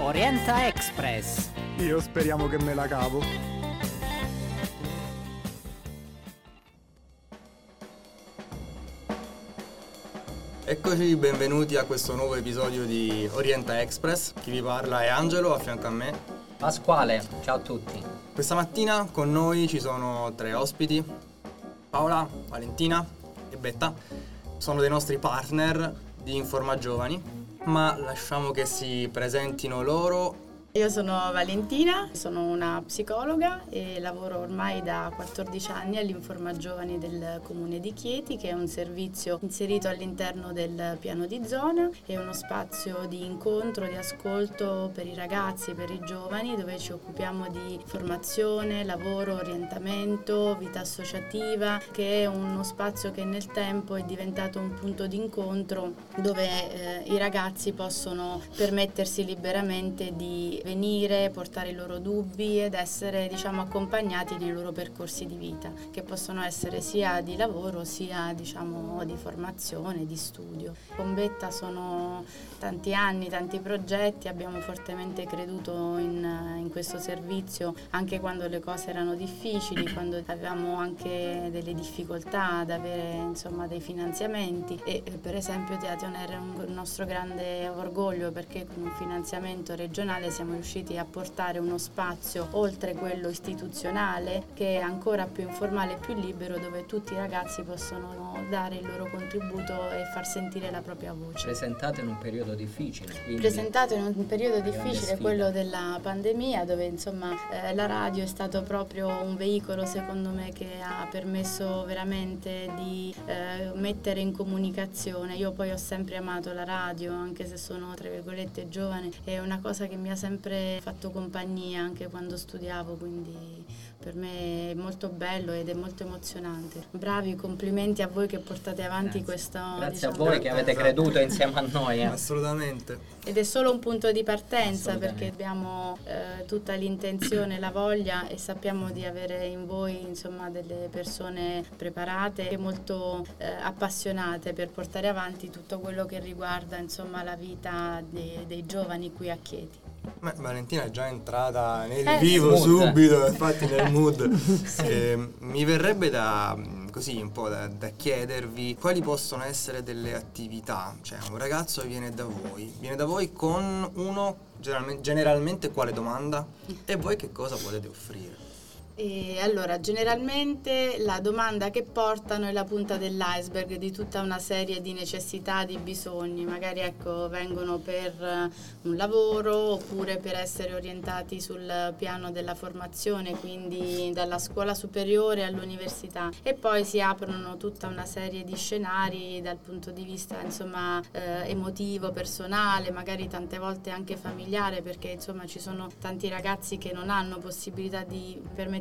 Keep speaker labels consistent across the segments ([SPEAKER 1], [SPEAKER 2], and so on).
[SPEAKER 1] Orienta Express.
[SPEAKER 2] Io speriamo che me la cavo.
[SPEAKER 3] Eccoci, benvenuti a questo nuovo episodio di Orienta Express. Chi vi parla è Angelo, a fianco a me.
[SPEAKER 1] Pasquale, ciao a tutti.
[SPEAKER 3] Questa mattina con noi ci sono tre ospiti, Paola, Valentina e Betta. Sono dei nostri partner di Informa Giovani, ma lasciamo che si presentino loro
[SPEAKER 4] io sono Valentina, sono una psicologa e lavoro ormai da 14 anni all'Informa Giovani del Comune di Chieti, che è un servizio inserito all'interno del piano di zona, è uno spazio di incontro, di ascolto per i ragazzi, per i giovani, dove ci occupiamo di formazione, lavoro, orientamento, vita associativa, che è uno spazio che nel tempo è diventato un punto di incontro dove eh, i ragazzi possono permettersi liberamente di venire, portare i loro dubbi ed essere diciamo, accompagnati nei loro percorsi di vita, che possono essere sia di lavoro sia diciamo, di formazione, di studio. Con Betta sono tanti anni, tanti progetti, abbiamo fortemente creduto in, in questo servizio anche quando le cose erano difficili, quando avevamo anche delle difficoltà ad avere insomma, dei finanziamenti e per esempio Teatron era un nostro grande orgoglio perché con un finanziamento regionale siamo riusciti a portare uno spazio oltre quello istituzionale che è ancora più informale e più libero dove tutti i ragazzi possono dare il loro contributo e far sentire la propria voce.
[SPEAKER 1] Presentate in un periodo difficile.
[SPEAKER 4] Presentato in un periodo difficile, quello della pandemia, dove insomma eh, la radio è stato proprio un veicolo secondo me che ha permesso veramente di eh, mettere in comunicazione. Io poi ho sempre amato la radio, anche se sono tra virgolette giovane, è una cosa che mi ha sempre fatto compagnia anche quando studiavo, quindi per me è molto bello ed è molto emozionante. Bravi, complimenti a voi che portate avanti
[SPEAKER 1] Grazie.
[SPEAKER 4] questo.
[SPEAKER 1] Grazie
[SPEAKER 4] diciamo,
[SPEAKER 1] a voi che avete creduto insieme a noi. Eh.
[SPEAKER 3] Assolutamente.
[SPEAKER 4] Ed è solo un punto di partenza perché abbiamo eh, tutta l'intenzione, la voglia e sappiamo di avere in voi insomma, delle persone preparate e molto eh, appassionate per portare avanti tutto quello che riguarda insomma, la vita dei, dei giovani qui a Chieti.
[SPEAKER 3] Beh, Valentina è già entrata nel
[SPEAKER 4] Eh,
[SPEAKER 3] vivo subito, infatti nel mood. Eh, mi verrebbe da, così, un po' da, da chiedervi quali possono essere delle attività. Cioè, un ragazzo viene da voi, viene da voi con uno, generalmente, generalmente quale domanda e voi che cosa potete offrire?
[SPEAKER 4] E allora, generalmente la domanda che portano è la punta dell'iceberg di tutta una serie di necessità, di bisogni, magari ecco, vengono per eh, un lavoro oppure per essere orientati sul piano della formazione, quindi dalla scuola superiore all'università. E poi si aprono tutta una serie di scenari dal punto di vista insomma eh, emotivo, personale, magari tante volte anche familiare perché insomma ci sono tanti ragazzi che non hanno possibilità di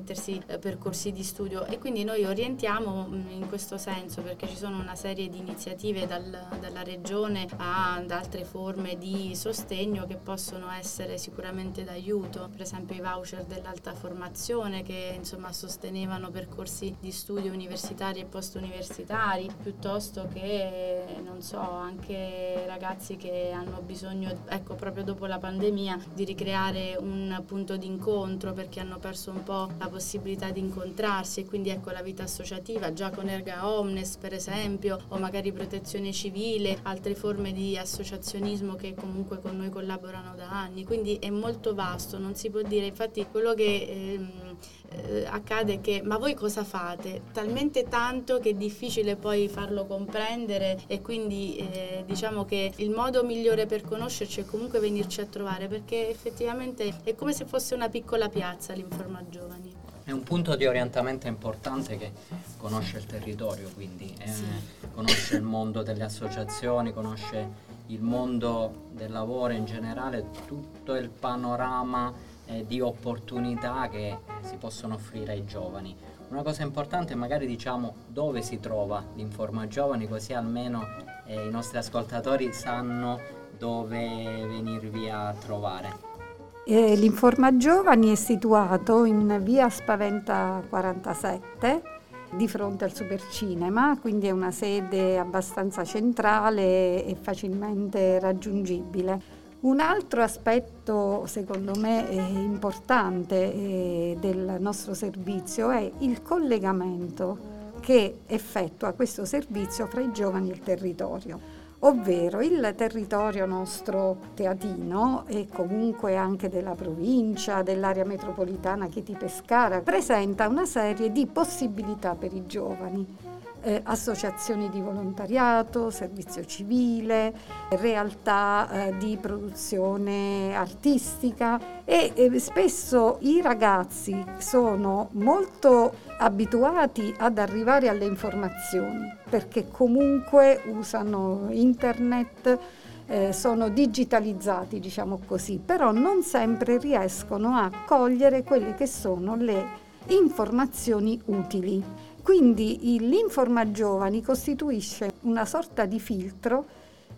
[SPEAKER 4] permettersi eh, percorsi di studio. E quindi noi orientiamo mh, in questo senso perché ci sono una serie di iniziative dal- dalla regione ad altre forme di sostegno che possono essere sicuramente d'aiuto, per esempio i voucher dell'alta formazione che insomma sostenevano percorsi di studio universitari e post universitari piuttosto che non so anche ragazzi che hanno bisogno ecco proprio dopo la pandemia di ricreare un punto di incontro perché hanno perso un po' la possibilità di incontrarsi e quindi ecco la vita associativa già con Erga Omnes per esempio o magari protezione civile, altre forme di associazionismo che comunque con noi collaborano da anni, quindi è molto vasto, non si può dire, infatti quello che ehm, eh, accade è che ma voi cosa fate? Talmente tanto che è difficile poi farlo comprendere e quindi eh, diciamo che il modo migliore per conoscerci è comunque venirci a trovare perché effettivamente è come se fosse una piccola piazza l'Informa Giovani.
[SPEAKER 1] È un punto di orientamento importante che conosce il territorio, quindi eh, conosce il mondo delle associazioni, conosce il mondo del lavoro in generale, tutto il panorama eh, di opportunità che si possono offrire ai giovani. Una cosa importante è magari diciamo dove si trova l'Informa Giovani, così almeno eh, i nostri ascoltatori sanno dove venirvi a trovare.
[SPEAKER 5] Eh, L'Informa Giovani è situato in via Spaventa 47 di fronte al Supercinema, quindi è una sede abbastanza centrale e facilmente raggiungibile. Un altro aspetto, secondo me, importante eh, del nostro servizio è il collegamento che effettua questo servizio fra i giovani e il territorio ovvero il territorio nostro teatino e comunque anche della provincia, dell'area metropolitana Chieti Pescara, presenta una serie di possibilità per i giovani eh, associazioni di volontariato, servizio civile, realtà eh, di produzione artistica e eh, spesso i ragazzi sono molto abituati ad arrivare alle informazioni perché comunque usano internet, eh, sono digitalizzati, diciamo così, però non sempre riescono a cogliere quelle che sono le informazioni utili. Quindi l'Informa Giovani costituisce una sorta di filtro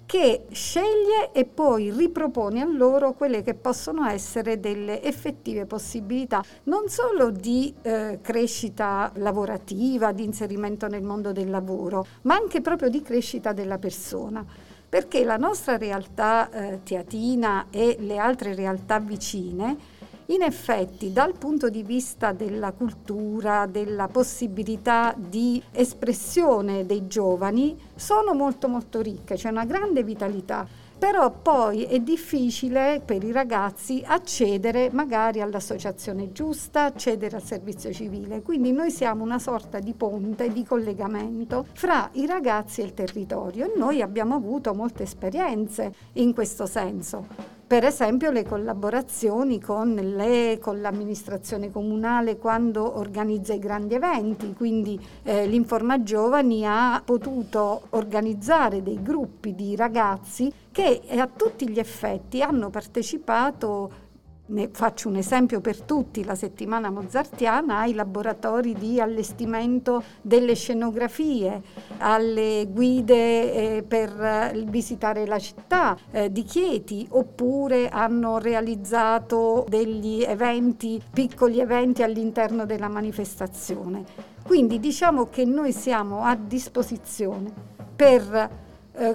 [SPEAKER 5] che sceglie e poi ripropone a loro quelle che possono essere delle effettive possibilità non solo di eh, crescita lavorativa, di inserimento nel mondo del lavoro, ma anche proprio di crescita della persona. Perché la nostra realtà eh, teatina e le altre realtà vicine in effetti, dal punto di vista della cultura, della possibilità di espressione dei giovani, sono molto molto ricche, c'è una grande vitalità. Però poi è difficile per i ragazzi accedere magari all'associazione giusta, accedere al servizio civile, quindi noi siamo una sorta di ponte, di collegamento fra i ragazzi e il territorio. E noi abbiamo avuto molte esperienze in questo senso. Per esempio le collaborazioni con, le, con, l'amministrazione comunale quando organizza i grandi eventi, quindi eh, l'Informa Giovani ha potuto organizzare dei gruppi di ragazzi che a tutti gli effetti hanno partecipato ne faccio un esempio per tutti, la settimana mozartiana ai laboratori di allestimento delle scenografie, alle guide eh, per visitare la città eh, di Chieti, oppure hanno realizzato degli eventi, piccoli eventi all'interno della manifestazione. Quindi diciamo che noi siamo a disposizione per eh,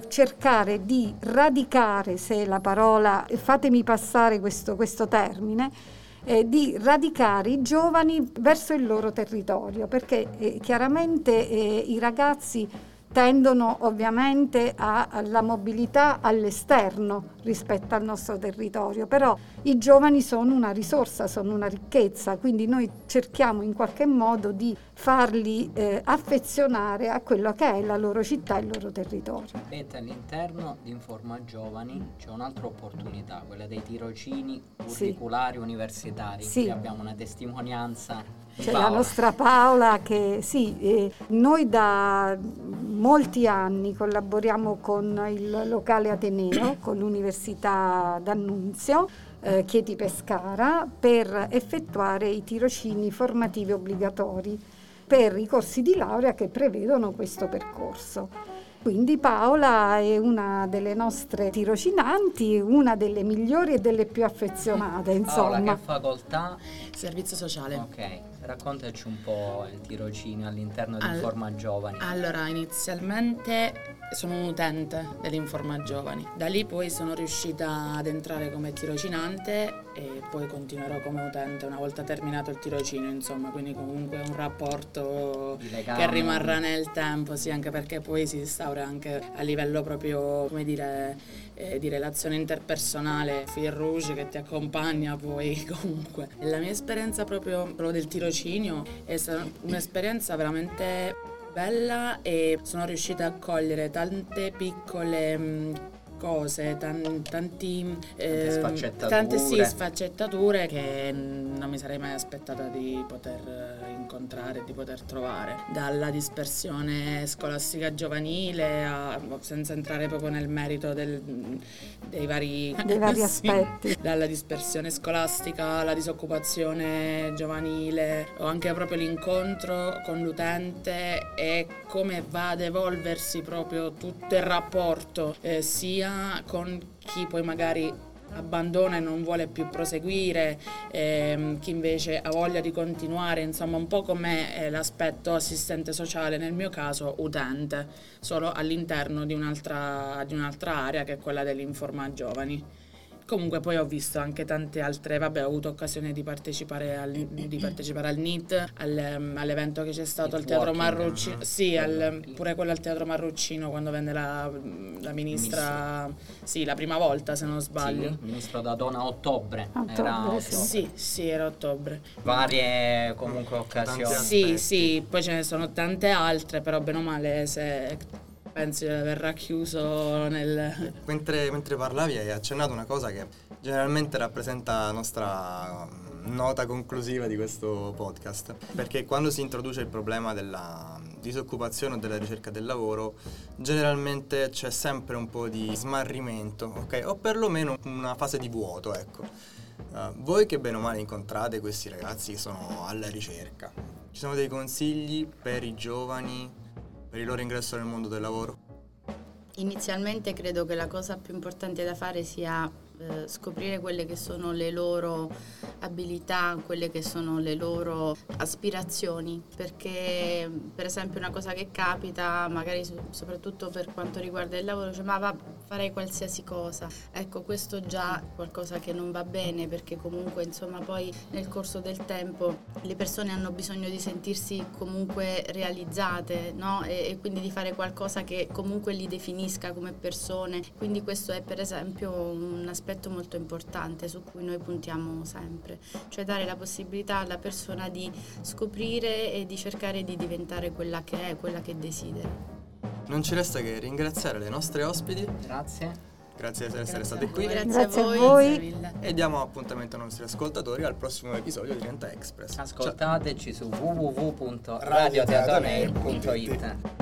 [SPEAKER 5] cercare di radicare, se la parola, fatemi passare questo, questo termine, eh, di radicare i giovani verso il loro territorio, perché eh, chiaramente eh, i ragazzi tendono ovviamente alla mobilità all'esterno rispetto al nostro territorio, però i giovani sono una risorsa, sono una ricchezza, quindi noi cerchiamo in qualche modo di farli eh, affezionare a quello che è la loro città e il loro territorio.
[SPEAKER 1] Vedete, all'interno di Informa Giovani c'è un'altra opportunità, quella dei tirocini curriculari sì. universitari, sì. abbiamo una testimonianza
[SPEAKER 5] c'è la nostra Paola che sì, eh, noi da molti anni collaboriamo con il locale Ateneo, con l'Università d'Annunzio, eh, Chieti Pescara, per effettuare i tirocini formativi obbligatori per i corsi di laurea che prevedono questo percorso. Quindi Paola è una delle nostre tirocinanti, una delle migliori e delle più affezionate, insomma.
[SPEAKER 1] Paola, che facoltà?
[SPEAKER 6] Servizio sociale.
[SPEAKER 1] Ok, raccontaci un po' il tirocinio all'interno di All- Informa Giovani.
[SPEAKER 6] Allora, inizialmente sono un utente dell'Informa Giovani. Da lì poi sono riuscita ad entrare come tirocinante e poi continuerò come utente una volta terminato il tirocinio, insomma, quindi comunque un rapporto che rimarrà nel tempo, sì, anche perché poi si instaura anche a livello proprio, come dire, eh, di relazione interpersonale, fil rouge che ti accompagna poi comunque. La mia esperienza proprio, proprio del tirocinio è stata un'esperienza veramente bella e sono riuscita a cogliere tante piccole cose, tan, tanti,
[SPEAKER 1] eh, sfaccettature.
[SPEAKER 6] tante sì, sfaccettature che non mi sarei mai aspettata di poter incontrare, di poter trovare. Dalla dispersione scolastica giovanile, a, senza entrare proprio nel merito del, dei vari,
[SPEAKER 5] dei vari sì, aspetti.
[SPEAKER 6] Dalla dispersione scolastica alla disoccupazione giovanile o anche proprio l'incontro con l'utente e come va ad evolversi proprio tutto il rapporto eh, sia con chi poi magari abbandona e non vuole più proseguire, ehm, chi invece ha voglia di continuare, insomma un po' come l'aspetto assistente sociale, nel mio caso utente, solo all'interno di un'altra, di un'altra area che è quella dell'informa giovani. Comunque poi ho visto anche tante altre, vabbè ho avuto occasione di partecipare al, di partecipare al NIT, al, um, all'evento che c'è stato al Teatro Marruccino, sì, al, pure quello al Teatro Marruccino quando venne la, la ministra, sì, la prima volta se non sbaglio.
[SPEAKER 1] Sì, ministro da Dona a ottobre.
[SPEAKER 5] Ottobre,
[SPEAKER 1] era
[SPEAKER 5] sì.
[SPEAKER 1] ottobre.
[SPEAKER 6] Sì, sì, era ottobre.
[SPEAKER 1] Varie comunque occasioni.
[SPEAKER 6] Sì, sì, poi ce ne sono tante altre, però bene o male se pensi verrà chiuso nel...
[SPEAKER 3] Mentre, mentre parlavi hai accennato una cosa che generalmente rappresenta la nostra mm, nota conclusiva di questo podcast, perché quando si introduce il problema della disoccupazione o della ricerca del lavoro, generalmente c'è sempre un po' di smarrimento, ok? O perlomeno una fase di vuoto, ecco. Eh, voi che bene o male incontrate questi ragazzi che sono alla ricerca, ci sono dei consigli per i giovani, per il loro ingresso nel mondo del lavoro?
[SPEAKER 4] Inizialmente credo che la cosa più importante da fare sia eh, scoprire quelle che sono le loro abilità, quelle che sono le loro aspirazioni, perché per esempio una cosa che capita, magari so- soprattutto per quanto riguarda il lavoro, cioè ma va, farei qualsiasi cosa. Ecco, questo già è qualcosa che non va bene perché comunque insomma poi nel corso del tempo le persone hanno bisogno di sentirsi comunque realizzate, no? E, e quindi di fare qualcosa che comunque li definisca come persone. Quindi questo è per esempio un aspetto molto importante su cui noi puntiamo sempre, cioè dare la possibilità alla persona di scoprire e di cercare di diventare quella che è, quella che desidera.
[SPEAKER 3] Non ci resta che ringraziare le nostre ospiti,
[SPEAKER 1] Grazie.
[SPEAKER 3] grazie di essere
[SPEAKER 6] Grazie
[SPEAKER 3] state
[SPEAKER 6] a
[SPEAKER 3] qui
[SPEAKER 4] Grazie,
[SPEAKER 5] Grazie a
[SPEAKER 4] a voi.
[SPEAKER 5] voi.
[SPEAKER 6] Grazie mille.
[SPEAKER 3] e diamo appuntamento ai nostri ascoltatori al prossimo episodio di Renta Express. Ciao.
[SPEAKER 1] Ascoltateci su www.radioteatonair.it